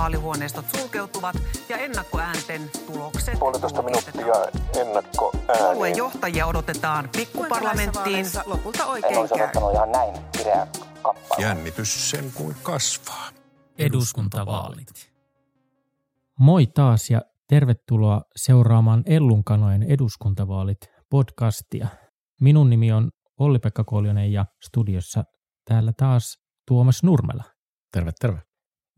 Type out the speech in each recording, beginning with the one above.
vaalihuoneistot sulkeutuvat ja ennakkoäänten tulokset Puolitoista minuuttia ennakko Puolueen johtajia odotetaan pikkuparlamenttiin. Lopulta En oikein olisi odottanut ihan näin kireä kappale. Jännitys sen kuin kasvaa. eduskuntavaalit. Moi taas ja tervetuloa seuraamaan Ellunkanojen eduskuntavaalit podcastia. Minun nimi on Olli-Pekka Koljonen ja studiossa täällä taas Tuomas Nurmela. Terve, terve.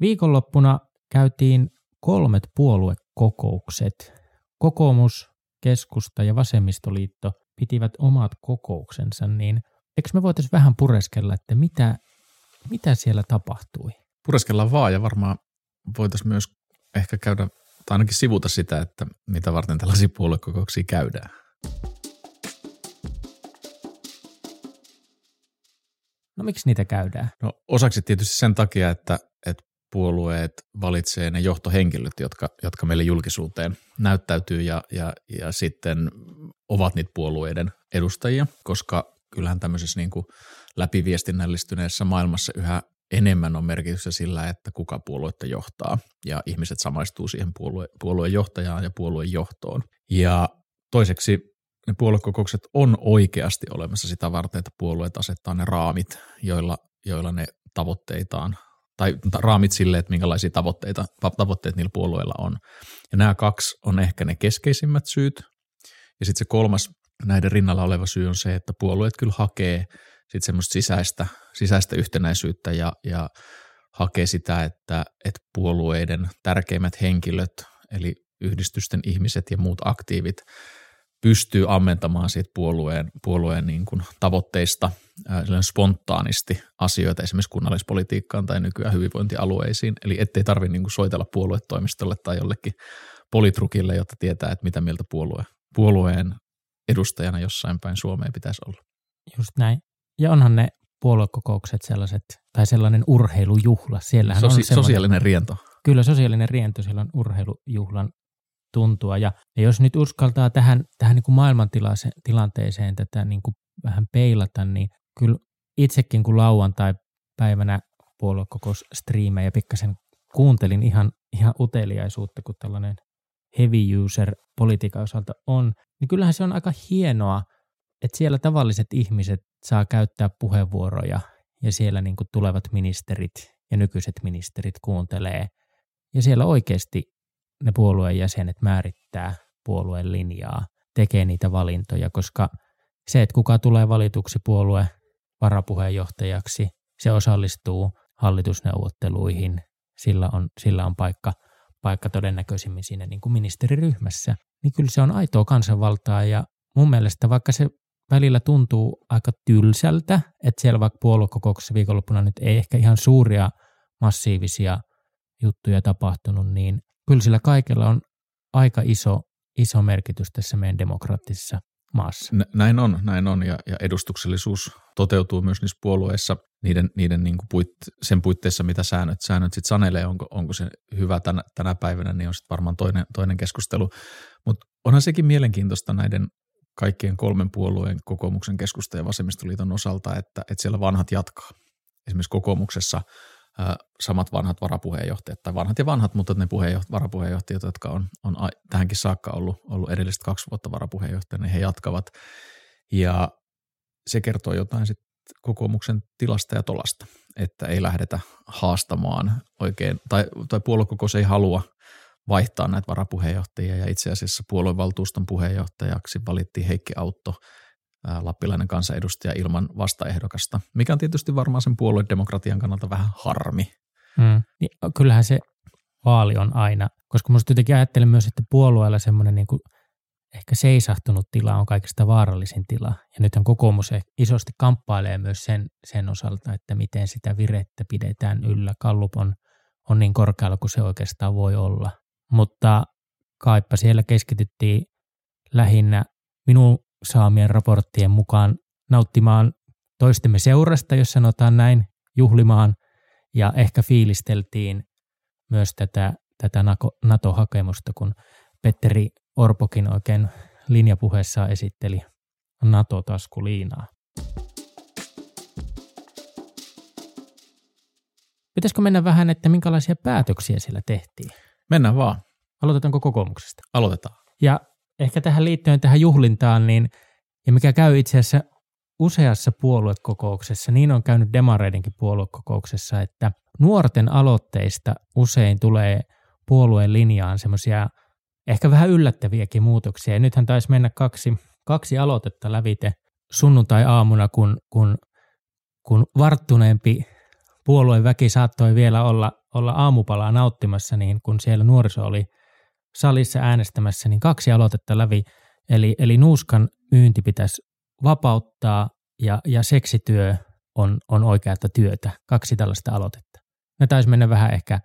Viikonloppuna käytiin kolmet puoluekokoukset. Kokoomus, keskusta ja vasemmistoliitto pitivät omat kokouksensa, niin eikö me voitaisiin vähän pureskella, että mitä, mitä siellä tapahtui? Pureskellaan vaan ja varmaan voitaisiin myös ehkä käydä, tai ainakin sivuta sitä, että mitä varten tällaisia puoluekokouksia käydään. No miksi niitä käydään? No osaksi tietysti sen takia, että, että puolueet valitsee ne johtohenkilöt, jotka, jotka meille julkisuuteen näyttäytyy ja, ja, ja sitten ovat niitä puolueiden edustajia, koska kyllähän tämmöisessä niin kuin läpiviestinnällistyneessä maailmassa yhä enemmän on merkitystä sillä, että kuka puoluetta johtaa ja ihmiset samaistuu siihen puolue, puolueen johtajaan ja puolueen johtoon. Ja toiseksi ne puoluekokoukset on oikeasti olemassa sitä varten, että puolueet asettaa ne raamit, joilla, joilla ne tavoitteitaan, tai raamit sille, että minkälaisia tavoitteita, tavoitteet niillä puolueilla on. Ja nämä kaksi on ehkä ne keskeisimmät syyt. Ja sitten se kolmas näiden rinnalla oleva syy on se, että puolueet kyllä hakee sitten semmoista sisäistä, sisäistä yhtenäisyyttä ja, ja hakee sitä, että, että puolueiden tärkeimmät henkilöt, eli yhdistysten ihmiset ja muut aktiivit, pystyy ammentamaan siitä puolueen, puolueen niin kuin tavoitteista spontaanisti asioita esimerkiksi kunnallispolitiikkaan tai nykyään hyvinvointialueisiin. Eli ettei tarvitse niin kuin soitella puoluetoimistolle tai jollekin politrukille, jotta tietää, että mitä mieltä puolue, puolueen edustajana jossain päin Suomeen pitäisi olla. Just näin. Ja onhan ne puoluekokoukset sellaiset, tai sellainen urheilujuhla. Siellähän Sosi- on semmoinen- sosiaalinen riento. Kyllä sosiaalinen riento, siellä on urheilujuhlan tuntua. Ja, ja jos nyt uskaltaa tähän, tähän niin kuin maailmantilanteeseen tätä niin kuin vähän peilata, niin kyllä itsekin kun lauantai-päivänä puoluekokousstriimejä pikkasen kuuntelin ihan, ihan uteliaisuutta, kun tällainen heavy user politiikan osalta on, niin kyllähän se on aika hienoa, että siellä tavalliset ihmiset saa käyttää puheenvuoroja ja siellä niin kuin tulevat ministerit ja nykyiset ministerit kuuntelee ja siellä oikeasti ne puolueen jäsenet määrittää puolueen linjaa, tekee niitä valintoja, koska se, että kuka tulee valituksi puolue varapuheenjohtajaksi, se osallistuu hallitusneuvotteluihin, sillä on, sillä on paikka, paikka todennäköisimmin siinä niin kuin ministeriryhmässä, niin kyllä se on aitoa kansanvaltaa ja mun mielestä vaikka se välillä tuntuu aika tylsältä, että siellä vaikka puoluekokouksessa viikonloppuna nyt ei ehkä ihan suuria massiivisia juttuja tapahtunut, niin kyllä sillä kaikella on aika iso, iso merkitys tässä meidän demokraattisessa maassa. Nä- Näin on, näin on ja, ja edustuksellisuus toteutuu myös niissä puolueissa niiden, niiden niin kuin puit, sen puitteissa, mitä säännöt, säännöt sitten sanelee, onko, onko se hyvä tänä, tänä päivänä, niin on sitten varmaan toinen, toinen keskustelu. Mutta onhan sekin mielenkiintoista näiden kaikkien kolmen puolueen kokoomuksen keskusta ja vasemmistoliiton osalta, että, että siellä vanhat jatkaa. Esimerkiksi kokoomuksessa samat vanhat varapuheenjohtajat, tai vanhat ja vanhat, mutta ne puheenjoht- varapuheenjohtajat, jotka on, on a- tähänkin saakka ollut, ollut edelliset kaksi vuotta varapuheenjohtajana, niin he jatkavat. Ja se kertoo jotain sitten kokoomuksen tilasta ja tolasta, että ei lähdetä haastamaan oikein, tai, tai puoluekokous ei halua vaihtaa näitä varapuheenjohtajia, ja itse asiassa puoluevaltuuston puheenjohtajaksi valittiin Heikki Autto, lappilainen kansanedustaja ilman vastaehdokasta, mikä on tietysti varmaan sen puoluedemokratian kannalta vähän harmi. Mm. Niin, kyllähän se vaali on aina, koska musta jotenkin ajattelen myös, että puolueella semmoinen niin ehkä seisahtunut tila on kaikista vaarallisin tila. Ja nythän kokoomus eh- isosti kamppailee myös sen, sen osalta, että miten sitä virettä pidetään yllä. Kallup on, on niin korkealla kuin se oikeastaan voi olla. Mutta kaipa siellä keskityttiin lähinnä minun saamien raporttien mukaan nauttimaan toistemme seurasta, jos sanotaan näin, juhlimaan ja ehkä fiilisteltiin myös tätä, tätä NATO-hakemusta, kun Petteri Orpokin oikein linjapuheessaan esitteli NATO-taskuliinaa. pitäisikö mennä vähän, että minkälaisia päätöksiä siellä tehtiin? Mennään vaan. Aloitetaanko kokoomuksesta? Aloitetaan. Ja ehkä tähän liittyen tähän juhlintaan, niin, ja mikä käy itse asiassa useassa puoluekokouksessa, niin on käynyt demareidenkin puoluekokouksessa, että nuorten aloitteista usein tulee puolueen linjaan semmoisia ehkä vähän yllättäviäkin muutoksia. Ja nythän taisi mennä kaksi, kaksi aloitetta lävite sunnuntai-aamuna, kun, kun, kun varttuneempi puolueen väki saattoi vielä olla, olla aamupalaa nauttimassa, niin kun siellä nuoriso oli salissa äänestämässä, niin kaksi aloitetta lävi. Eli, eli nuuskan myynti pitäisi vapauttaa ja, ja seksityö on, on oikeata työtä. Kaksi tällaista aloitetta. Ne taisi mennä vähän ehkä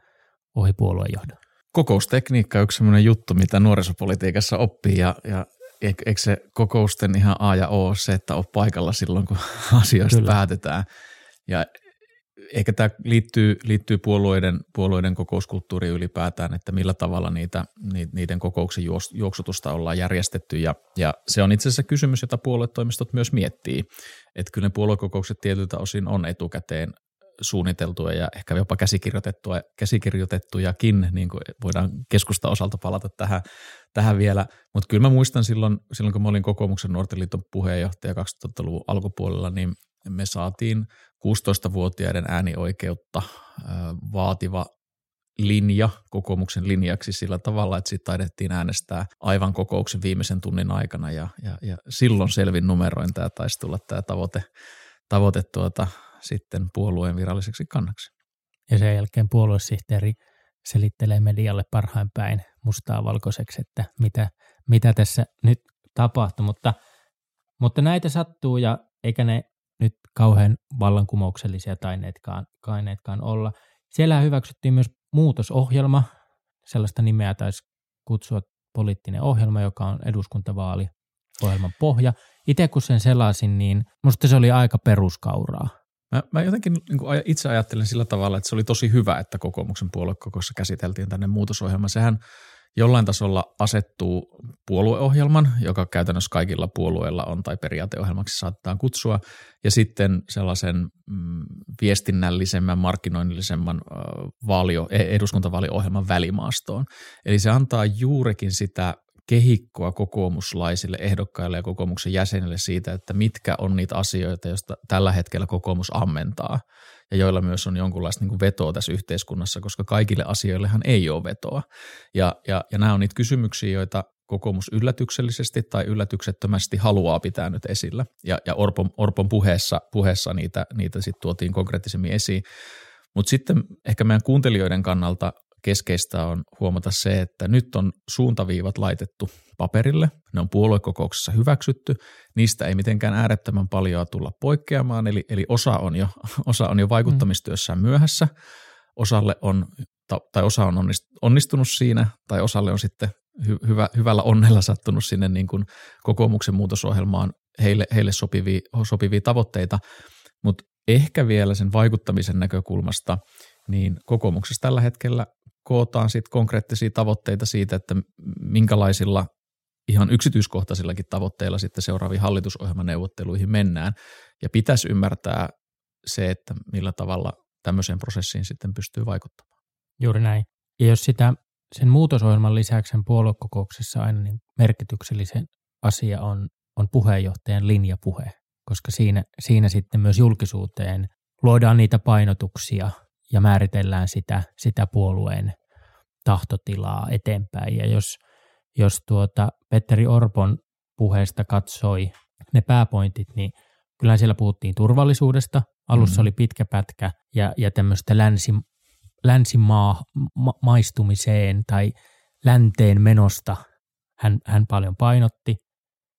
ohi puoluejohdon. Kokoustekniikka on yksi sellainen juttu, mitä nuorisopolitiikassa oppii ja, ja eikö se kokousten ihan A ja O se, että on paikalla silloin, kun asioista Kyllä. päätetään. Ja ehkä tämä liittyy, liittyy puolueiden, puolueiden kokouskulttuuriin ylipäätään, että millä tavalla niitä, niiden kokouksen juoksutusta ollaan järjestetty. Ja, ja se on itse asiassa kysymys, jota puoluetoimistot myös miettii. Että kyllä ne puoluekokoukset tietyltä osin on etukäteen suunniteltuja ja ehkä jopa käsikirjoitettuja, käsikirjoitettujakin, niin kuin voidaan keskusta osalta palata tähän, tähän vielä. Mutta kyllä mä muistan silloin, silloin, kun mä olin kokoomuksen nuorten liiton puheenjohtaja 2000-luvun alkupuolella, niin me saatiin 16-vuotiaiden äänioikeutta vaativa linja kokoomuksen linjaksi sillä tavalla, että siitä taidettiin äänestää aivan kokouksen viimeisen tunnin aikana ja, ja, ja silloin selvin numeroin tämä taisi tulla tämä tavoite, tavoite tuota, sitten puolueen viralliseksi kannaksi. Ja sen jälkeen puoluesihteeri selittelee medialle parhain päin mustaa valkoiseksi, että mitä, mitä tässä nyt tapahtuu, mutta, mutta näitä sattuu ja eikä ne nyt kauhean vallankumouksellisia taineetkaan, kaineetkaan olla. Siellä hyväksyttiin myös muutosohjelma, sellaista nimeä taisi kutsua poliittinen ohjelma, joka on eduskuntavaali ohjelman pohja. Itse kun sen selasin, niin musta se oli aika peruskauraa. Mä, mä jotenkin niin kuin itse ajattelen sillä tavalla, että se oli tosi hyvä, että kokoomuksen puoluekokossa käsiteltiin tänne muutosohjelma. Sehän jollain tasolla asettuu puolueohjelman, joka käytännössä kaikilla puolueilla on tai periaateohjelmaksi saattaa kutsua, ja sitten sellaisen mm, viestinnällisemmän, markkinoinnillisemman äh, vaalio, e, eduskuntavaaliohjelman välimaastoon. Eli se antaa juurikin sitä kehikkoa kokoomuslaisille ehdokkaille ja kokoomuksen jäsenille siitä, että mitkä on niitä asioita, joista tällä hetkellä kokoomus ammentaa ja joilla myös on jonkunlaista niin vetoa tässä yhteiskunnassa, koska kaikille asioillehan ei ole vetoa. Ja, ja, ja nämä on niitä kysymyksiä, joita kokoomus yllätyksellisesti tai yllätyksettömästi haluaa pitää nyt esillä. Ja, ja Orpon, Orpon puheessa, puheessa niitä, niitä sitten tuotiin konkreettisemmin esiin. Mutta sitten ehkä meidän kuuntelijoiden kannalta keskeistä on huomata se, että nyt on suuntaviivat laitettu paperille, ne on puoluekokouksessa hyväksytty, niistä ei mitenkään äärettömän paljon tulla poikkeamaan, eli, eli osa, on jo, osa on jo vaikuttamistyössään myöhässä, osalle on, tai osa on onnistunut siinä, tai osalle on sitten hy, hyvä, hyvällä onnella sattunut sinne niin kuin kokoomuksen muutosohjelmaan heille, heille sopivia, sopivia tavoitteita, mutta ehkä vielä sen vaikuttamisen näkökulmasta, niin kokoomuksessa tällä hetkellä kootaan sitten konkreettisia tavoitteita siitä, että minkälaisilla ihan yksityiskohtaisillakin tavoitteilla sitten seuraaviin hallitusohjelmaneuvotteluihin mennään. Ja pitäisi ymmärtää se, että millä tavalla tämmöiseen prosessiin sitten pystyy vaikuttamaan. Juuri näin. Ja jos sitä sen muutosohjelman lisäksi sen puoluekokouksessa aina niin merkityksellisen asia on, on puheenjohtajan linjapuhe, koska siinä, siinä sitten myös julkisuuteen luodaan niitä painotuksia – ja määritellään sitä, sitä puolueen tahtotilaa eteenpäin. Ja jos, jos tuota Petteri Orpon puheesta katsoi ne pääpointit, niin kyllä siellä puhuttiin turvallisuudesta. Alussa mm. oli pitkä pätkä ja, ja tämmöistä länsi, länsimaa ma, maistumiseen tai länteen menosta hän, hän paljon painotti.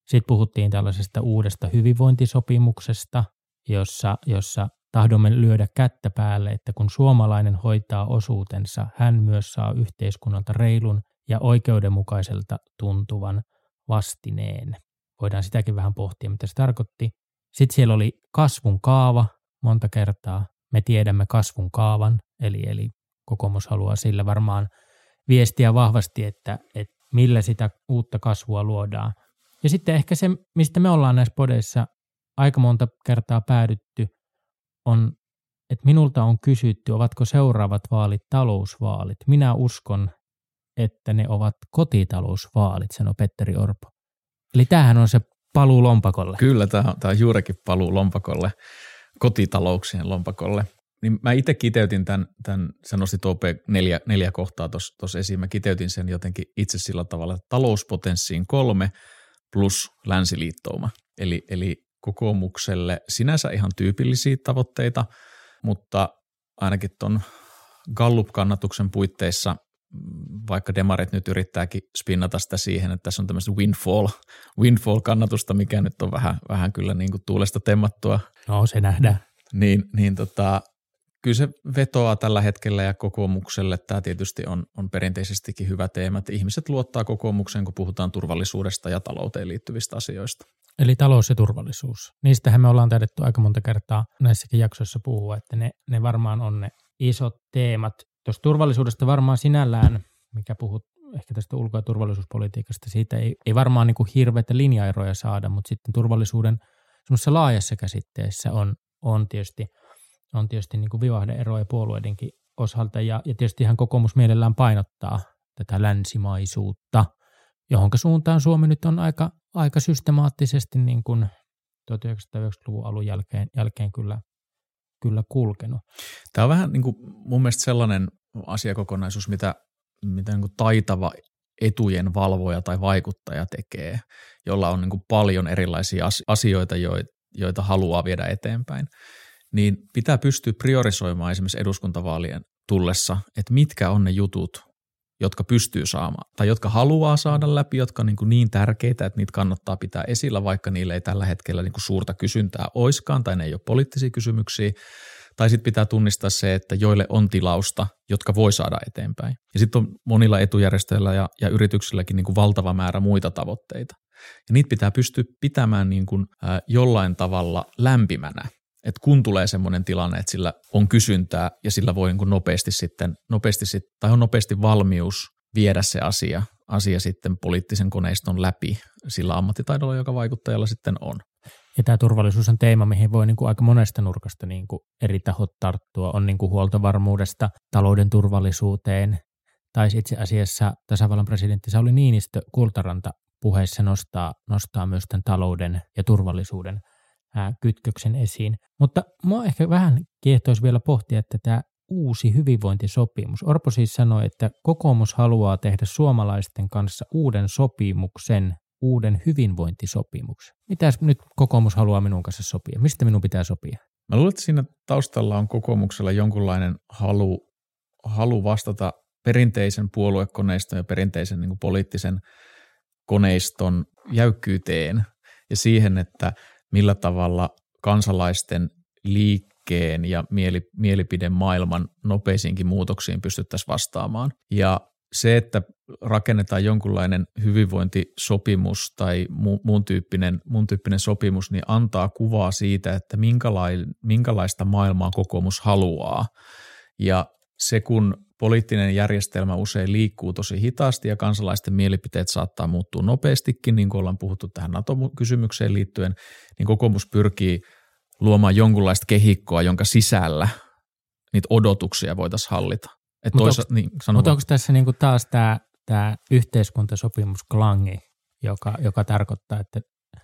Sitten puhuttiin tällaisesta uudesta hyvinvointisopimuksesta, jossa, jossa Tahdomme lyödä kättä päälle, että kun suomalainen hoitaa osuutensa, hän myös saa yhteiskunnalta reilun ja oikeudenmukaiselta tuntuvan vastineen. Voidaan sitäkin vähän pohtia, mitä se tarkoitti. Sitten siellä oli kasvun kaava monta kertaa. Me tiedämme kasvun kaavan, eli, eli kokoomus haluaa sillä varmaan viestiä vahvasti, että, että millä sitä uutta kasvua luodaan. Ja sitten ehkä se, mistä me ollaan näissä podeissa aika monta kertaa päädytty, on että minulta on kysytty, ovatko seuraavat vaalit talousvaalit. Minä uskon, että ne ovat kotitalousvaalit, sanoi Petteri Orpo. Eli tämähän on se paluu lompakolle. Kyllä, tämä on, tämä on juurikin paluu lompakolle, kotitalouksien lompakolle. Niin mä itse kiteytin tämän, tämän sä nostit OP neljä, neljä kohtaa tuossa esiin, mä kiteytin sen jotenkin itse sillä tavalla, että talouspotenssiin kolme plus länsiliittouma. Eli, eli kokoomukselle sinänsä ihan tyypillisiä tavoitteita, mutta ainakin tuon Gallup-kannatuksen puitteissa vaikka demarit nyt yrittääkin spinnata sitä siihen, että tässä on tämmöistä windfall, windfall-kannatusta, mikä nyt on vähän, vähän kyllä niin kuin tuulesta temmattua. No se nähdään. Niin, niin tota, kyllä se vetoaa tällä hetkellä ja kokoomukselle. Tämä tietysti on, on perinteisestikin hyvä teema, että ihmiset luottaa kokoomukseen, kun puhutaan turvallisuudesta ja talouteen liittyvistä asioista. Eli talous ja turvallisuus. Niistähän me ollaan taidettu aika monta kertaa näissäkin jaksoissa puhua, että ne, ne varmaan on ne isot teemat, Tuosta turvallisuudesta varmaan sinällään, mikä puhut ehkä tästä ulko- ja turvallisuuspolitiikasta, siitä ei, ei varmaan niin kuin hirveitä linjaeroja saada, mutta sitten turvallisuuden semmoisessa laajassa käsitteessä on, on tietysti, on tietysti niin kuin vivahdeeroja puolueidenkin osalta, ja, ja tietysti ihan kokoomus mielellään painottaa tätä länsimaisuutta, johon suuntaan Suomi nyt on aika, aika systemaattisesti niin kuin 1990-luvun alun jälkeen, jälkeen kyllä, kyllä kulkenut. Tämä on vähän niin kuin mun mielestä sellainen asiakokonaisuus, mitä, mitä niin kuin taitava etujen valvoja tai vaikuttaja tekee, jolla on niin kuin paljon erilaisia asioita, joita haluaa viedä eteenpäin, niin pitää pystyä priorisoimaan esimerkiksi eduskuntavaalien tullessa, että mitkä on ne jutut, jotka pystyy saamaan tai jotka haluaa saada läpi, jotka on niin, kuin niin tärkeitä, että niitä kannattaa pitää esillä, vaikka niille ei tällä hetkellä niin kuin suurta kysyntää oiskaan tai ne ei ole poliittisia kysymyksiä, tai sitten pitää tunnistaa se, että joille on tilausta, jotka voi saada eteenpäin. Ja sitten on monilla etujärjestöillä ja, ja yrityksilläkin niin kuin valtava määrä muita tavoitteita. Ja niitä pitää pystyä pitämään niin kuin, äh, jollain tavalla lämpimänä. Että kun tulee semmoinen tilanne, että sillä on kysyntää ja sillä voi niin nopeasti sitten, nopeasti sit, tai on nopeasti valmius viedä se asia, asia sitten poliittisen koneiston läpi sillä ammattitaidolla, joka vaikuttajalla sitten on. Ja tämä turvallisuus on teema, mihin voi niin kuin aika monesta nurkasta niin kuin eri tahot tarttua. On niin kuin huoltovarmuudesta talouden turvallisuuteen, tai itse asiassa tasavallan presidentti Sauli Niinistö Kultaranta puheessa nostaa, nostaa myös tämän talouden ja turvallisuuden kytköksen esiin. Mutta mua ehkä vähän kiehtoisi vielä pohtia, että tämä uusi hyvinvointisopimus. Orpo siis sanoi, että kokoomus haluaa tehdä suomalaisten kanssa uuden sopimuksen uuden hyvinvointisopimuksen. Mitäs nyt kokoomus haluaa minun kanssa sopia? Mistä minun pitää sopia? Mä luulen, että siinä taustalla on kokoomuksella jonkunlainen halu, halu vastata perinteisen puoluekoneiston ja perinteisen niin poliittisen koneiston jäykkyyteen ja siihen, että millä tavalla kansalaisten liikkeen ja mieli, mielipidemaailman nopeisiinkin muutoksiin pystyttäisiin vastaamaan. Ja se, että rakennetaan jonkunlainen hyvinvointisopimus tai mu- muun, tyyppinen, muun tyyppinen sopimus, niin antaa kuvaa siitä, että minkälaista maailmaa kokoomus haluaa. Ja se, kun poliittinen järjestelmä usein liikkuu tosi hitaasti ja kansalaisten mielipiteet saattaa muuttua nopeastikin, niin kuin ollaan puhuttu tähän NATO-kysymykseen liittyen, niin kokoomus pyrkii luomaan jonkunlaista kehikkoa, jonka sisällä niitä odotuksia voitaisiin hallita. Mutta toisa, onko, niin, mut onko tässä niinku taas tämä tää yhteiskuntasopimus klangi, joka, joka tarkoittaa, että...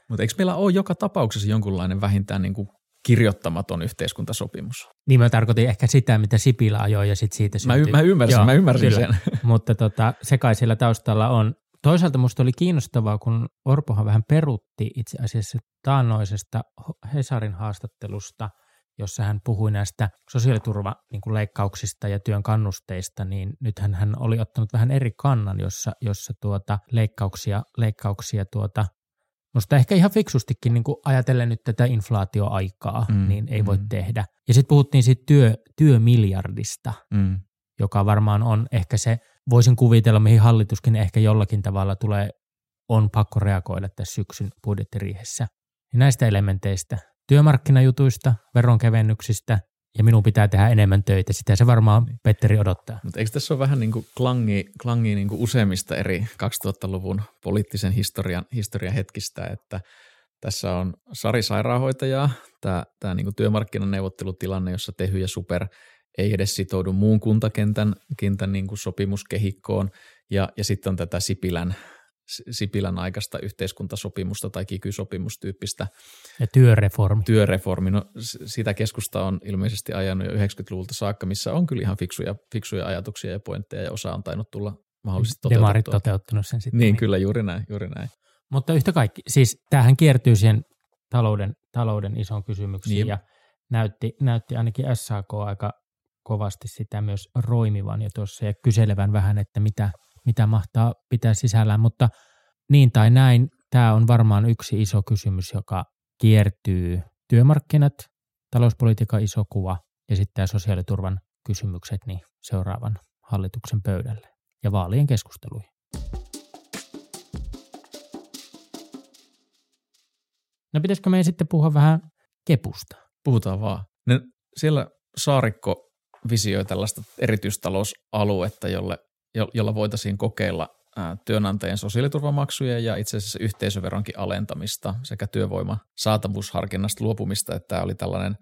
Mutta eikö meillä ole joka tapauksessa jonkunlainen vähintään niinku kirjoittamaton yhteiskuntasopimus? Niin mä tarkoitin ehkä sitä, mitä Sipilä ajoi ja sitten siitä syntyi. Mä, y- mä ymmärsin, Joo, mä ymmärsin kyllä. sen. Mutta tota, se kai siellä taustalla on. Toisaalta musta oli kiinnostavaa, kun Orpohan vähän perutti itse asiassa taannoisesta Hesarin haastattelusta – jossa hän puhui näistä sosiaaliturvaleikkauksista ja työn kannusteista, niin nythän hän oli ottanut vähän eri kannan, jossa, jossa tuota leikkauksia, leikkauksia tuota, Musta ehkä ihan fiksustikin niin kuin ajatellen nyt tätä inflaatioaikaa, mm, niin ei mm. voi tehdä. Ja sitten puhuttiin siitä työ, työmiljardista, mm. joka varmaan on ehkä se, voisin kuvitella, mihin hallituskin ehkä jollakin tavalla tulee, on pakko reagoida tässä syksyn budjettiriihessä. Ja näistä elementeistä työmarkkinajutuista, veronkevennyksistä ja minun pitää tehdä enemmän töitä. Sitä se varmaan niin. Petteri odottaa. Mutta eikö tässä ole vähän niin kuin klangi, klangi niin kuin useimmista eri 2000-luvun poliittisen historian, historian hetkistä, että Tässä on Sari Sairaanhoitajaa, tämä, tämä niin työmarkkinaneuvottelutilanne, jossa Tehy ja Super ei edes sitoudu muun kuntakentän kentän niin kuin sopimuskehikkoon. Ja, ja sitten on tätä Sipilän, Sipilän aikaista yhteiskuntasopimusta tai kikysopimustyyppistä. Ja työreformi. Työreformi. No, sitä keskusta on ilmeisesti ajanut jo 90-luvulta saakka, missä on kyllä ihan fiksuja, fiksuja ajatuksia ja pointteja ja osa on tainnut tulla mahdollisesti toteutettua. Demarit toteuttanut sen sitten. Niin, niin, kyllä juuri näin, juuri näin. Mutta yhtä kaikki, siis tämähän kiertyy siihen talouden, talouden isoon kysymyksiin niin. ja näytti, näytti ainakin SAK aika kovasti sitä myös roimivan jo tuossa ja kyselevän vähän, että mitä, mitä mahtaa pitää sisällään, mutta niin tai näin, tämä on varmaan yksi iso kysymys, joka kiertyy työmarkkinat, talouspolitiikan iso kuva ja sitten tämä sosiaaliturvan kysymykset niin seuraavan hallituksen pöydälle ja vaalien keskusteluihin. No pitäisikö meidän sitten puhua vähän kepusta? Puhutaan vaan. Ne, siellä Saarikko visioi tällaista erityistalousaluetta, jolle, jo, jolla voitaisiin kokeilla työnantajien sosiaaliturvamaksuja ja itse asiassa yhteisöveronkin alentamista sekä työvoima saatavuusharkinnasta luopumista, että tämä oli tällainen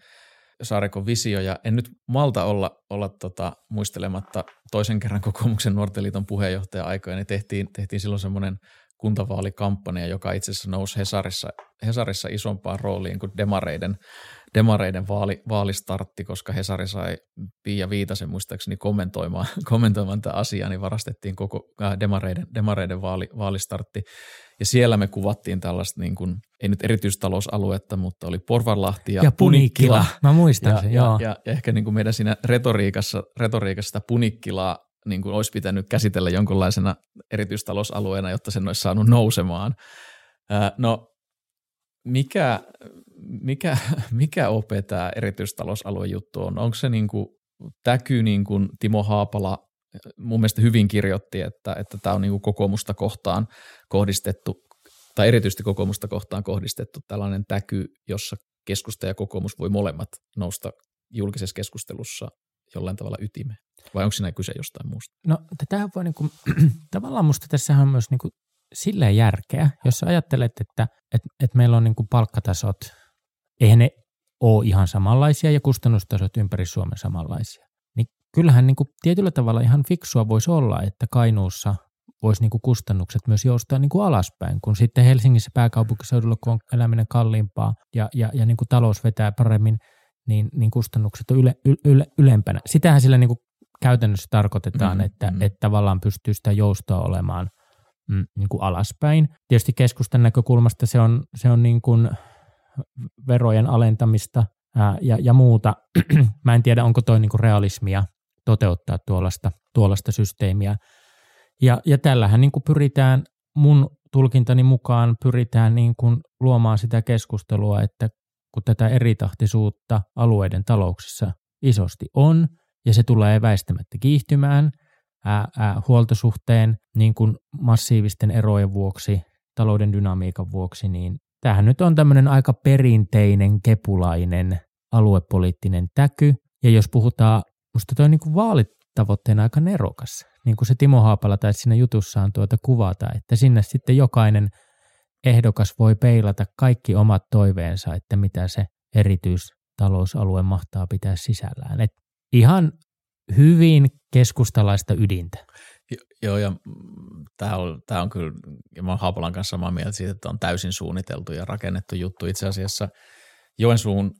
Saarikon visio ja en nyt malta olla, olla tota, muistelematta toisen kerran kokoomuksen nuorten liiton puheenjohtaja aikoja, niin tehtiin, tehtiin silloin semmoinen kuntavaalikampanja, joka itse asiassa nousi Hesarissa, Hesarissa isompaan rooliin kuin demareiden, demareiden vaali, vaalistartti, koska Hesari sai Pia Viitasen muistaakseni kommentoimaan, kommentoimaan tätä asiaa, niin varastettiin koko äh, demareiden, demareiden vaali, vaalistartti. Ja siellä me kuvattiin tällaista, niin kuin, ei nyt erityistalousaluetta, mutta oli Porvarlahti ja, ja Punikkila. Punikkila. Mä muistan ja, sen, ja, joo. Ja, ja, ehkä niin kuin meidän siinä retoriikassa, retoriikassa sitä Punikkilaa niin kuin olisi pitänyt käsitellä jonkunlaisena erityistalousalueena, jotta sen olisi saanut nousemaan. No, mikä, mikä, mikä OP tämä erityistalousaluejuttu on? Onko se niin kuin, täky niin kuin Timo Haapala mun mielestä hyvin kirjoitti, että, että tämä on niin kuin kokoomusta kohtaan kohdistettu, tai erityisesti kokoomusta kohtaan kohdistettu tällainen täky, jossa keskusta ja kokoomus voi molemmat nousta julkisessa keskustelussa jollain tavalla ytimeen. Vai onko siinä kyse jostain muusta? No tätä voi niin kuin, tavallaan musta tässä on myös niin kuin silleen järkeä, jos sä ajattelet, että, että, että meillä on niin kuin palkkatasot, eihän ne ole ihan samanlaisia ja kustannustasot ympäri Suomen samanlaisia. Niin kyllähän niin kuin tietyllä tavalla ihan fiksua voisi olla, että Kainuussa voisi niin kuin kustannukset myös joustaa niin kuin alaspäin, kun sitten Helsingissä pääkaupunkiseudulla, kun on eläminen kalliimpaa ja, ja, ja niin kuin talous vetää paremmin, niin, niin kustannukset on yle, yle, ylempänä. Sitähän sillä niin kuin käytännössä tarkoitetaan, mm, että, mm. että tavallaan pystyy sitä joustoa olemaan mm, niin kuin alaspäin. Tietysti keskustan näkökulmasta se on, se on niin kuin verojen alentamista ää, ja, ja muuta. Mä en tiedä, onko toi niin kuin realismia toteuttaa tuollaista, tuollaista systeemiä. Ja, ja tällähän niin kuin pyritään, mun tulkintani mukaan pyritään niin kuin luomaan sitä keskustelua, että kun tätä eritahtisuutta alueiden talouksissa isosti on – ja se tulee väistämättä kiihtymään ää, ää, huoltosuhteen niin kuin massiivisten erojen vuoksi, talouden dynamiikan vuoksi, niin tämähän nyt on tämmöinen aika perinteinen kepulainen aluepoliittinen täky. Ja jos puhutaan, musta toi niin kuin vaalitavoitteena aika nerokas, niin kuin se Timo Haapala tai siinä jutussaan tuota kuvata, että sinne sitten jokainen ehdokas voi peilata kaikki omat toiveensa, että mitä se erityistalousalue mahtaa pitää sisällään. Et ihan hyvin keskustalaista ydintä. Joo, ja tämä on, tämä on kyllä, ja mä olen Haapalan kanssa samaa mieltä siitä, että on täysin suunniteltu ja rakennettu juttu. Itse asiassa Joensuun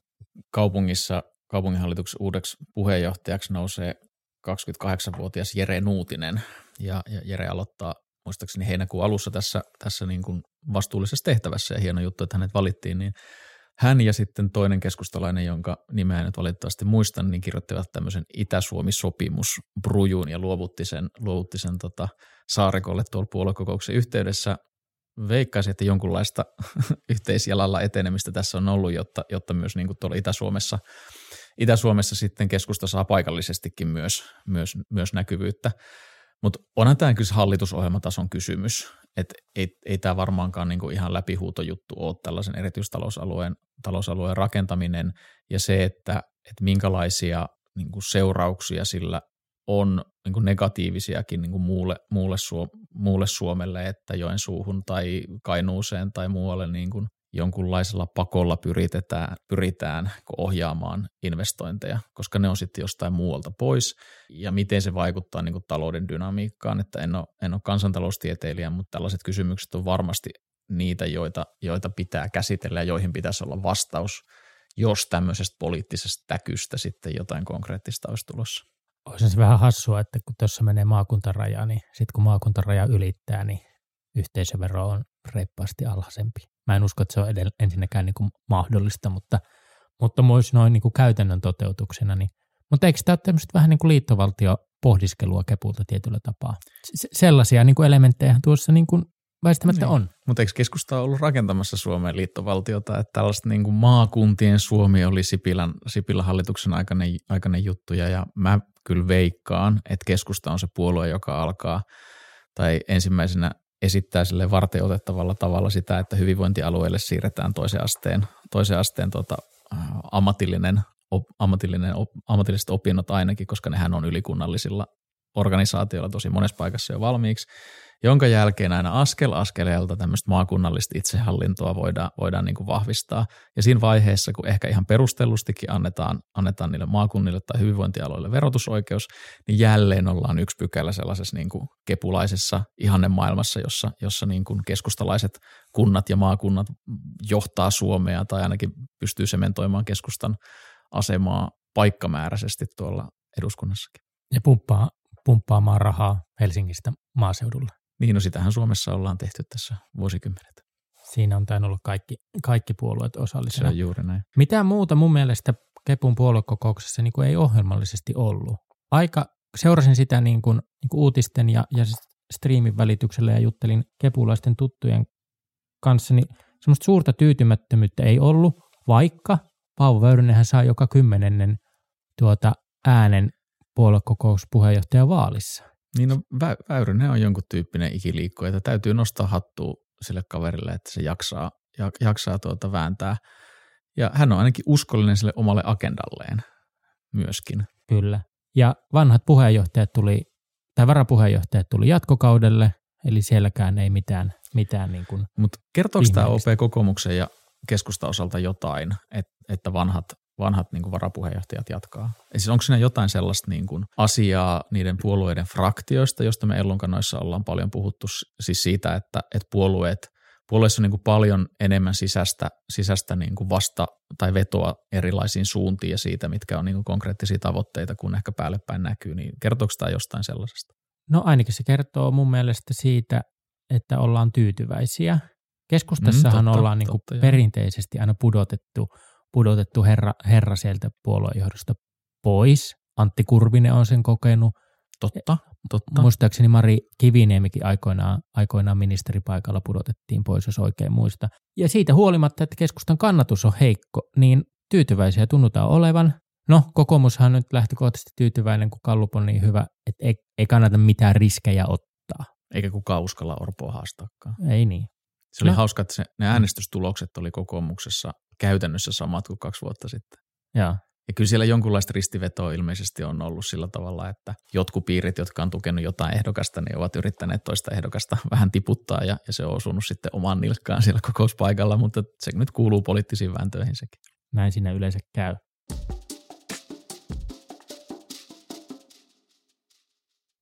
kaupungissa kaupunginhallituksen uudeksi puheenjohtajaksi nousee 28-vuotias Jere Nuutinen, ja, ja Jere aloittaa muistaakseni heinäkuun alussa tässä, tässä niin kuin vastuullisessa tehtävässä, ja hieno juttu, että hänet valittiin, niin hän ja sitten toinen keskustalainen, jonka nimeä nyt valitettavasti muistan, niin kirjoittivat tämmöisen Itä-Suomi-sopimus Brujun ja luovutti sen, luovutti sen tota, Saarikolle tuolla puoluekokouksen yhteydessä. Veikkaisin, että jonkunlaista yhteisjalalla etenemistä tässä on ollut, jotta, jotta myös niin kuin tuolla Itä-Suomessa, Itä-Suomessa sitten keskusta saa paikallisestikin myös, myös, myös näkyvyyttä. Mutta onhan tämä kyllä hallitusohjelmatason kysymys, että ei, ei tämä varmaankaan niinku ihan läpihuutojuttu ole tällaisen erityistalousalueen talousalueen rakentaminen. Ja se, että, että minkälaisia niinku seurauksia sillä on niinku negatiivisiakin niinku muulle, muulle, Suom- muulle Suomelle, että Joensuuhun tai Kainuuseen tai muualle niinku jonkunlaisella pakolla pyritetään, pyritään ohjaamaan investointeja, koska ne on sitten jostain muualta pois, ja miten se vaikuttaa niin kuin talouden dynamiikkaan, että en ole, en ole kansantaloustieteilijä, mutta tällaiset kysymykset on varmasti niitä, joita, joita pitää käsitellä ja joihin pitäisi olla vastaus, jos tämmöisestä poliittisesta täkystä sitten jotain konkreettista olisi tulossa. Olisi se vähän hassua, että kun tuossa menee maakuntaraja, niin sitten kun maakuntaraja ylittää, niin yhteisövero on reippaasti alhaisempi. Mä en usko, että se on edellä, ensinnäkään niin kuin mahdollista, mutta, mutta myös noin niin kuin käytännön toteutuksena. Niin, mutta eikö tämä ole tämmöistä vähän niin kuin liittovaltio-pohdiskelua Kepulta tietyllä tapaa? Se, sellaisia niin kuin elementtejä tuossa niin kuin väistämättä niin. on. Mutta eikö keskusta ollut rakentamassa Suomeen liittovaltiota, että tällaista niin kuin maakuntien Suomi oli Sipilän, Sipilän hallituksen aikainen, aikainen juttuja ja mä kyllä veikkaan, että keskusta on se puolue, joka alkaa tai ensimmäisenä esittää sille varteutettavalla tavalla sitä, että hyvinvointialueelle siirretään toisen asteen, toisen asteen tota, ammatillinen, op, ammatillinen, op, ammatilliset opinnot ainakin, koska nehän on ylikunnallisilla organisaatioilla tosi monessa paikassa jo valmiiksi jonka jälkeen aina askel askeleelta tämmöistä maakunnallista itsehallintoa voidaan, voidaan niin kuin vahvistaa. Ja siinä vaiheessa, kun ehkä ihan perustellustikin annetaan, annetaan niille maakunnille tai hyvinvointialoille verotusoikeus, niin jälleen ollaan yksi pykälä sellaisessa niin kuin kepulaisessa ihannemaailmassa, jossa, jossa niin kuin keskustalaiset kunnat ja maakunnat johtaa Suomea tai ainakin pystyy sementoimaan keskustan asemaa paikkamääräisesti tuolla eduskunnassakin. Ja pumppaa, pumppaamaan rahaa Helsingistä maaseudulle. Niin, no sitähän Suomessa ollaan tehty tässä vuosikymmenet. Siinä on tainnut olla kaikki, kaikki puolueet osallisena. Se on juuri näin. Mitään muuta mun mielestä Kepun puoluekokouksessa niin kuin ei ohjelmallisesti ollut. Aika seurasin sitä niin kuin, niin kuin uutisten ja, ja striimin välityksellä ja juttelin kepulaisten tuttujen kanssa, niin semmoista suurta tyytymättömyyttä ei ollut, vaikka Paavo Väyrynenhän saa joka kymmenennen tuota äänen puoluekokouspuheenjohtajan vaalissa. Niin no, Vä- Väyrynen on jonkun tyyppinen ikiliikko, että täytyy nostaa hattua sille kaverille, että se jaksaa, jaksaa tuota vääntää. Ja hän on ainakin uskollinen sille omalle agendalleen myöskin. Kyllä. Ja vanhat puheenjohtajat tuli, tai varapuheenjohtajat tuli jatkokaudelle, eli sielläkään ei mitään, mitään niin kuin Mutta kertooko tämä OP kokoomuksen ja keskusta osalta jotain, että vanhat vanhat niin kuin varapuheenjohtajat jatkaa. Ja siis onko siinä jotain sellaista niin kuin asiaa niiden puolueiden fraktioista, josta me Ellunkanoissa ollaan paljon puhuttu, siis siitä, että, että puolueet, puolueissa on niin kuin paljon enemmän sisäistä, sisäistä niin kuin vasta- tai vetoa erilaisiin suuntiin ja siitä, mitkä on niin kuin konkreettisia tavoitteita, kun ehkä päälle päin näkyy, niin kertooko tämä jostain sellaisesta? No ainakin se kertoo mun mielestä siitä, että ollaan tyytyväisiä. Keskustassahan mm, totta, ollaan totta, niin kuin perinteisesti aina pudotettu – pudotettu herra, herra sieltä puoluejohdosta pois. Antti Kurvinen on sen kokenut. Totta, totta. Muistaakseni Mari Kiviniemikin aikoinaan, aikoinaan ministeripaikalla pudotettiin pois, jos oikein muista. Ja siitä huolimatta, että keskustan kannatus on heikko, niin tyytyväisiä tunnutaan olevan. No, kokoomushan on nyt lähtökohtaisesti tyytyväinen, kun Kallup on niin hyvä, että ei, ei kannata mitään riskejä ottaa. Eikä kukaan uskalla Orpoa haastaakaan. Ei niin. Se oli no. hauska, että se, ne äänestystulokset oli kokoomuksessa käytännössä samat kuin kaksi vuotta sitten. Ja. Ja kyllä siellä jonkunlaista ristivetoa ilmeisesti on ollut sillä tavalla, että jotkut piirit, jotka on tukenut jotain ehdokasta, niin ovat yrittäneet toista ehdokasta vähän tiputtaa ja, ja se on osunut sitten omaan nilkkaan siellä kokouspaikalla, mutta se nyt kuuluu poliittisiin vääntöihin sekin. Näin siinä yleensä käy.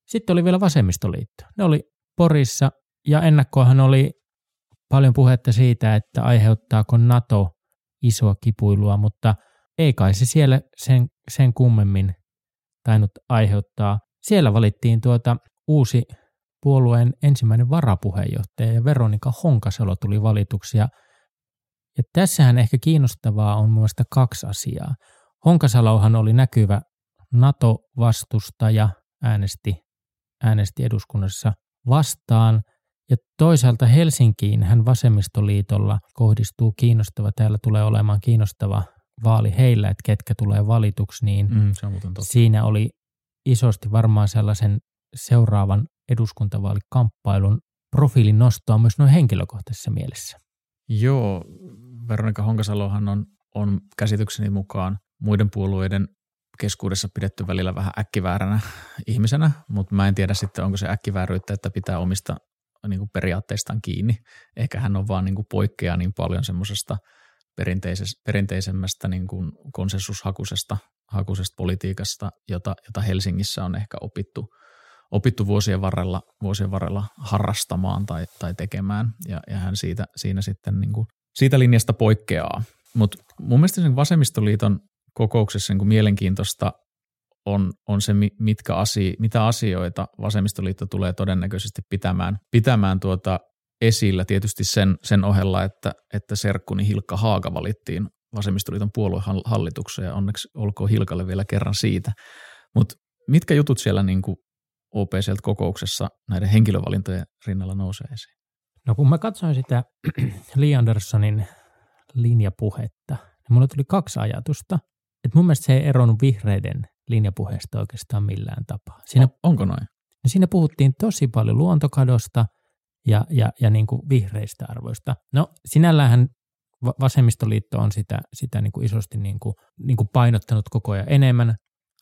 Sitten oli vielä vasemmistoliitto. Ne oli Porissa ja ennakkoahan oli paljon puhetta siitä, että aiheuttaako NATO isoa kipuilua, mutta ei kai se siellä sen, sen kummemmin tainnut aiheuttaa. Siellä valittiin tuota uusi puolueen ensimmäinen varapuheenjohtaja ja Veronika Honkasalo tuli valituksi. Ja, ja tässähän ehkä kiinnostavaa on muista kaksi asiaa. Honkasalohan oli näkyvä NATO-vastustaja, äänesti, äänesti eduskunnassa vastaan – ja toisaalta Helsinkiin hän vasemmistoliitolla kohdistuu kiinnostava, täällä tulee olemaan kiinnostava vaali heillä, että ketkä tulee valituksi, niin mm, siinä oli isosti varmaan sellaisen seuraavan eduskuntavaalikamppailun profiilin nostoa myös noin henkilökohtaisessa mielessä. Joo, Veronika Honkasalohan on, on käsitykseni mukaan muiden puolueiden keskuudessa pidetty välillä vähän äkkivääränä ihmisenä, mutta mä en tiedä sitten, onko se äkkivääryyttä, että pitää omista niin kuin periaatteistaan kiinni. Ehkä hän on vaan niin kuin poikkeaa niin paljon semmoisesta perinteisemmästä niin kuin konsensushakuisesta hakuisesta politiikasta, jota, jota Helsingissä on ehkä opittu, opittu vuosien, varrella, vuosien varrella harrastamaan tai, tai tekemään, ja, ja hän siitä, siinä sitten niin kuin, siitä linjasta poikkeaa. Mutta mun mielestä sen vasemmistoliiton kokouksessa niin kuin mielenkiintoista on, on se, mitkä asio, mitä asioita vasemmistoliitto tulee todennäköisesti pitämään, pitämään tuota esillä tietysti sen, sen ohella, että, että serkkuni Hilkka Haaga valittiin vasemmistoliiton puoluehallitukseen ja onneksi olkoon Hilkalle vielä kerran siitä. Mutta mitkä jutut siellä niin kuin OP sieltä kokouksessa näiden henkilövalintojen rinnalla nousee esiin? No kun mä katsoin sitä Lee Andersonin linjapuhetta, niin mulle tuli kaksi ajatusta. Että mun mielestä se ei eronnut vihreiden linjapuheesta oikeastaan millään tapaa. Siinä, on, onko noin? No siinä puhuttiin tosi paljon luontokadosta ja, ja, ja niin kuin vihreistä arvoista. No sinällähän vasemmistoliitto on sitä, sitä niin kuin isosti niin kuin, niin kuin painottanut koko ajan enemmän.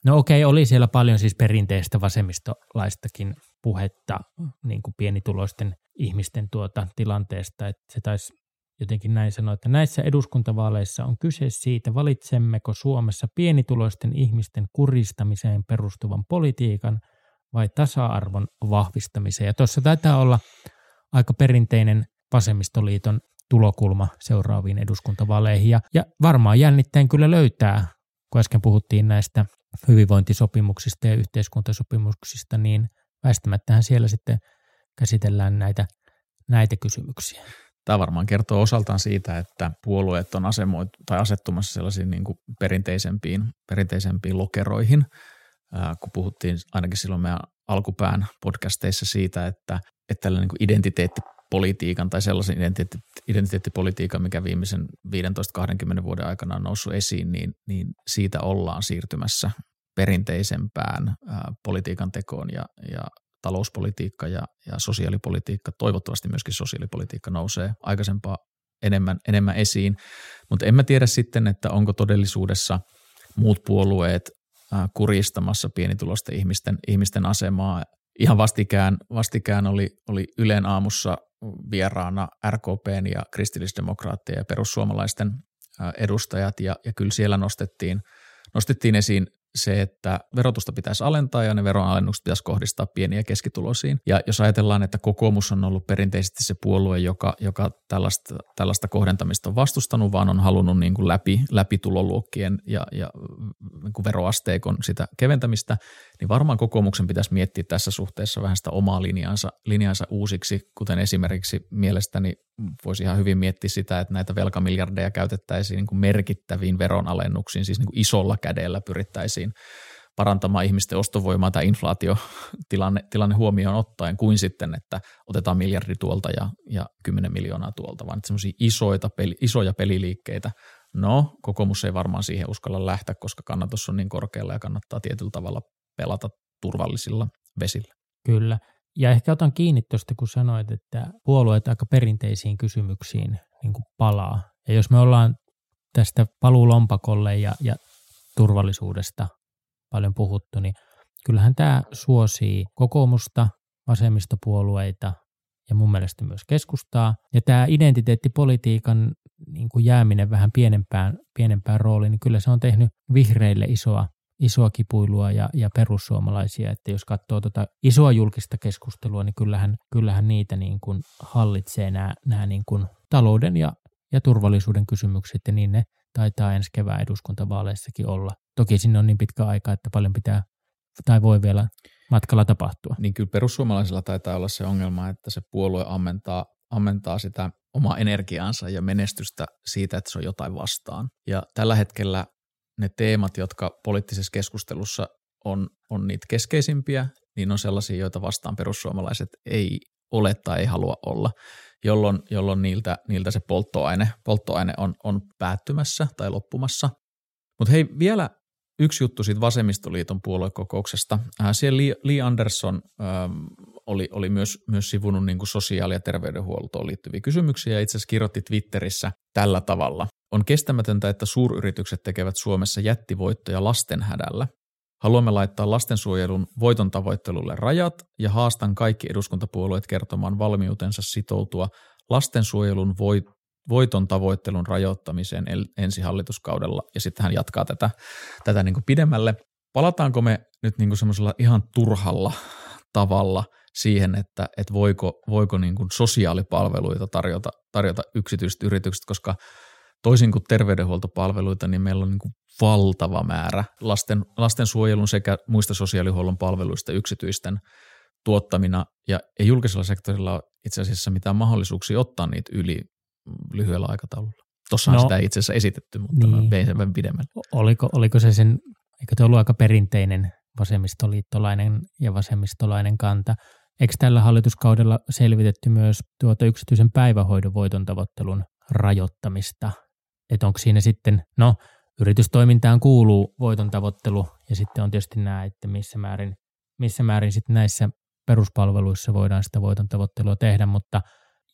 No okei, oli siellä paljon siis perinteistä vasemmistolaistakin puhetta niin kuin pienituloisten ihmisten tuota tilanteesta, että se taisi jotenkin näin sanoa, että näissä eduskuntavaaleissa on kyse siitä, valitsemmeko Suomessa pienituloisten ihmisten kuristamiseen perustuvan politiikan vai tasa-arvon vahvistamiseen. Ja tuossa taitaa olla aika perinteinen vasemmistoliiton tulokulma seuraaviin eduskuntavaaleihin. Ja, varmaan jännittäen kyllä löytää, kun äsken puhuttiin näistä hyvinvointisopimuksista ja yhteiskuntasopimuksista, niin väistämättähän siellä sitten käsitellään näitä, näitä kysymyksiä. Tämä varmaan kertoo osaltaan siitä, että puolueet on asemoit, tai asettumassa sellaisiin niin kuin perinteisempiin, perinteisempiin lokeroihin, ää, kun puhuttiin ainakin silloin meidän alkupään podcasteissa siitä, että, että tällainen niin identiteetti politiikan tai sellaisen identiteetti, identiteettipolitiikan, mikä viimeisen 15-20 vuoden aikana on noussut esiin, niin, niin siitä ollaan siirtymässä perinteisempään ää, politiikan tekoon ja, ja talouspolitiikka ja, ja sosiaalipolitiikka, toivottavasti myöskin sosiaalipolitiikka nousee aikaisempaa enemmän, enemmän esiin, mutta en mä tiedä sitten, että onko todellisuudessa muut puolueet kuristamassa pienitulosten ihmisten, ihmisten asemaa. Ihan vastikään, vastikään oli, oli Ylen aamussa vieraana RKPn ja kristillisdemokraattien ja perussuomalaisten edustajat ja, ja kyllä siellä nostettiin, nostettiin esiin se, että verotusta pitäisi alentaa ja ne veronalennukset pitäisi kohdistaa pieniä keskituloisiin. Ja jos ajatellaan, että kokoomus on ollut perinteisesti se puolue, joka, joka tällaista, tällaista kohdentamista on vastustanut, vaan on halunnut niin kuin läpi, läpi tuloluokkien ja, ja niin kuin veroasteikon sitä keventämistä, niin varmaan kokoomuksen pitäisi miettiä tässä suhteessa vähän sitä omaa linjansa, linjansa uusiksi, kuten esimerkiksi mielestäni voisi ihan hyvin miettiä sitä, että näitä velkamiljardeja käytettäisiin niin kuin merkittäviin veronalennuksiin, siis niin kuin isolla kädellä pyrittäisiin parantamaan ihmisten ostovoimaa tai inflaatiotilanne tilanne huomioon ottaen, kuin sitten, että otetaan miljardi tuolta ja, ja 10 miljoonaa tuolta, vaan semmoisia isoja, peli, isoja peliliikkeitä. No, kokoomus ei varmaan siihen uskalla lähteä, koska kannatus on niin korkealla ja kannattaa tietyllä tavalla pelata turvallisilla vesillä. Kyllä. Ja ehkä otan kiinni tuosta, kun sanoit, että puolueet aika perinteisiin kysymyksiin niin kuin palaa. Ja jos me ollaan tästä paluulompakolle ja, ja turvallisuudesta paljon puhuttu, niin kyllähän tämä suosii kokoomusta, vasemmistopuolueita ja mun mielestä myös keskustaa. Ja tämä identiteettipolitiikan niin kuin jääminen vähän pienempään, pienempään rooliin, niin kyllä se on tehnyt vihreille isoa isoa kipuilua ja, ja perussuomalaisia, että jos katsoo tuota isoa julkista keskustelua, niin kyllähän, kyllähän niitä niin kuin hallitsee nämä, nämä niin kuin talouden ja, ja turvallisuuden kysymykset, ja niin ne taitaa ensi kevään eduskuntavaaleissakin olla. Toki sinne on niin pitkä aika, että paljon pitää tai voi vielä matkalla tapahtua. Niin kyllä perussuomalaisilla taitaa olla se ongelma, että se puolue ammentaa, ammentaa sitä omaa energiaansa ja menestystä siitä, että se on jotain vastaan. Ja tällä hetkellä ne teemat, jotka poliittisessa keskustelussa on, on niitä keskeisimpiä, niin on sellaisia, joita vastaan perussuomalaiset ei ole tai ei halua olla, jolloin, jolloin niiltä, niiltä se polttoaine, polttoaine on, on päättymässä tai loppumassa. Mutta hei, vielä yksi juttu siitä vasemmistoliiton puoluekokouksesta. Äh, siellä Lee, Anderson ähm, oli, oli myös, myös sivunut niin kuin sosiaali- ja terveydenhuoltoon liittyviä kysymyksiä ja itse asiassa kirjoitti Twitterissä tällä tavalla. On kestämätöntä, että suuryritykset tekevät Suomessa jättivoittoja lastenhädällä. Haluamme laittaa lastensuojelun voiton tavoittelulle rajat ja haastan kaikki eduskuntapuolueet kertomaan valmiutensa sitoutua lastensuojelun voit, voiton tavoittelun rajoittamiseen ensi hallituskaudella. Ja sitten hän jatkaa tätä, tätä niin kuin pidemmälle. Palataanko me nyt niin kuin semmoisella ihan turhalla tavalla siihen, että, että voiko, voiko niin kuin sosiaalipalveluita tarjota, tarjota yksityiset yritykset, koska toisin kuin terveydenhuoltopalveluita, niin meillä on niin kuin valtava määrä lasten, lastensuojelun sekä muista sosiaalihuollon palveluista yksityisten tuottamina, ja ei julkisella sektorilla ole itse asiassa mitään mahdollisuuksia ottaa niitä yli lyhyellä aikataululla. Tuossa no, sitä ei itse asiassa esitetty, mutta niin. mä vein sen vähän pidemmälle. Oliko, oliko se sen, eikö tuo ollut aika perinteinen vasemmistoliittolainen ja vasemmistolainen kanta? Eikö tällä hallituskaudella selvitetty myös tuota yksityisen päivähoidon voiton tavoittelun rajoittamista? Että onko siinä sitten, no yritystoimintaan kuuluu voiton tavoittelu ja sitten on tietysti nämä, että missä määrin, missä määrin sitten näissä peruspalveluissa voidaan sitä voiton tavoittelua tehdä, mutta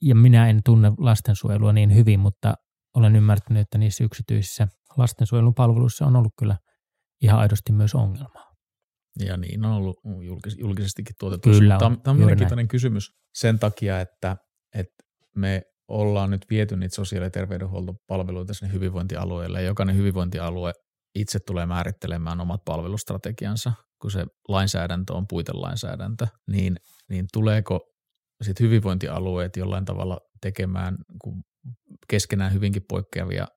ja minä en tunne lastensuojelua niin hyvin, mutta olen ymmärtänyt, että niissä yksityisissä lastensuojelun palveluissa on ollut kyllä ihan aidosti myös ongelmaa. Ja niin on ollut julkis- julkisestikin tuotettu. Kyllä Tämä on, tämä on mielenkiintoinen näin. kysymys sen takia, että, että me ollaan nyt viety niitä sosiaali- ja terveydenhuoltopalveluita sinne hyvinvointialueelle, ja jokainen hyvinvointialue itse tulee määrittelemään omat palvelustrategiansa, kun se lainsäädäntö on puitelainsäädäntö, niin, niin tuleeko sitten hyvinvointialueet jollain tavalla tekemään keskenään hyvinkin poikkeavia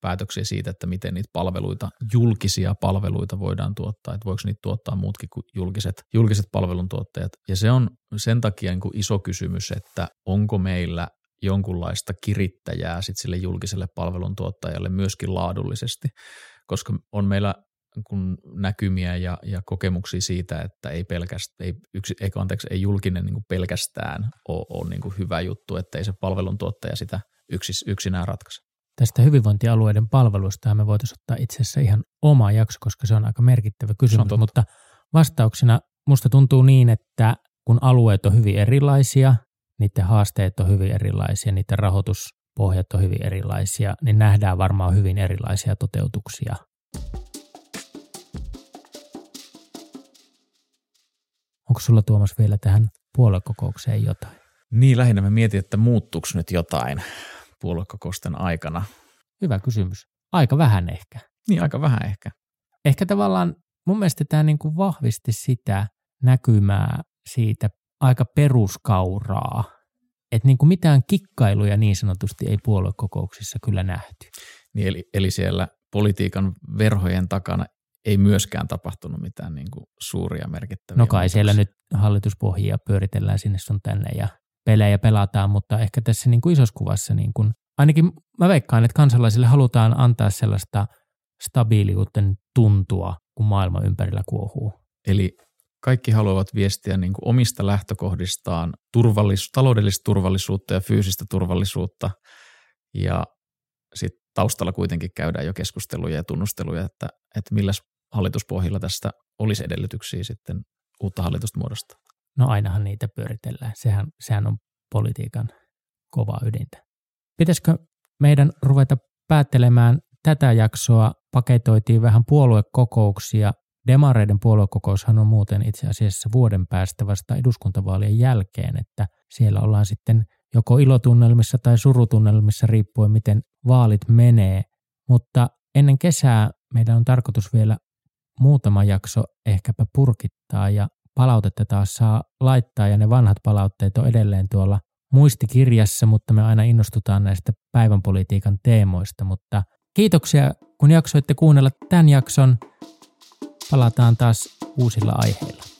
päätöksiä siitä, että miten niitä palveluita, julkisia palveluita voidaan tuottaa, että voiko niitä tuottaa muutkin kuin julkiset, julkiset palveluntuottajat. Ja se on sen takia niin kuin iso kysymys, että onko meillä jonkunlaista kirittäjää sit sille julkiselle palveluntuottajalle myöskin laadullisesti, koska on meillä kun näkymiä ja, ja kokemuksia siitä, että ei pelkästään, ei, yksi, ei, anteeksi, ei julkinen niin kuin pelkästään ole, ole niin kuin hyvä juttu, että ei se palveluntuottaja sitä yksis, yksinään ratkaise. Tästä hyvinvointialueiden palveluista me voitaisiin ottaa itse asiassa ihan oma jakso, koska se on aika merkittävä kysymys, mutta vastauksena musta tuntuu niin, että kun alueet on hyvin erilaisia, niiden haasteet on hyvin erilaisia, niiden rahoituspohjat on hyvin erilaisia, niin nähdään varmaan hyvin erilaisia toteutuksia. Onko sulla Tuomas vielä tähän puoluekokoukseen jotain? Niin, lähinnä mä mietin, että muuttuuko nyt jotain puoluekokousten aikana. Hyvä kysymys. Aika vähän ehkä. Niin, aika vähän ehkä. Ehkä tavallaan mun mielestä tämä niin kuin vahvisti sitä näkymää siitä aika peruskauraa, että niin kuin mitään kikkailuja niin sanotusti ei puoluekokouksissa kyllä nähty. Niin eli, eli siellä politiikan verhojen takana ei myöskään tapahtunut mitään niin kuin suuria merkittäviä No kai muutoksia. siellä nyt hallituspohjia pyöritellään sinne sun tänne ja pelejä pelataan, mutta ehkä tässä niin kuin isossa kuvassa niin kuin, ainakin mä veikkaan, että kansalaisille halutaan antaa sellaista stabiiliuden tuntua, kun maailma ympärillä kuohuu. Eli kaikki haluavat viestiä niin kuin omista lähtökohdistaan turvallis- taloudellista turvallisuutta ja fyysistä turvallisuutta. Ja sitten taustalla kuitenkin käydään jo keskusteluja ja tunnusteluja, että, että millä hallituspohjilla tästä olisi edellytyksiä sitten uutta hallitusta muodostaa. No ainahan niitä pyöritellään. Sehän, sehän on politiikan kova ydintä. Pitäisikö meidän ruveta päättelemään tätä jaksoa? Paketoitiin vähän puoluekokouksia Demareiden puoluekokoushan on muuten itse asiassa vuoden päästä vasta eduskuntavaalien jälkeen, että siellä ollaan sitten joko ilotunnelmissa tai surutunnelmissa riippuen miten vaalit menee. Mutta ennen kesää meidän on tarkoitus vielä muutama jakso ehkäpä purkittaa ja palautetta taas saa laittaa ja ne vanhat palautteet on edelleen tuolla muistikirjassa, mutta me aina innostutaan näistä päivänpolitiikan teemoista, mutta kiitoksia kun jaksoitte kuunnella tämän jakson. Palataan taas uusilla aiheilla.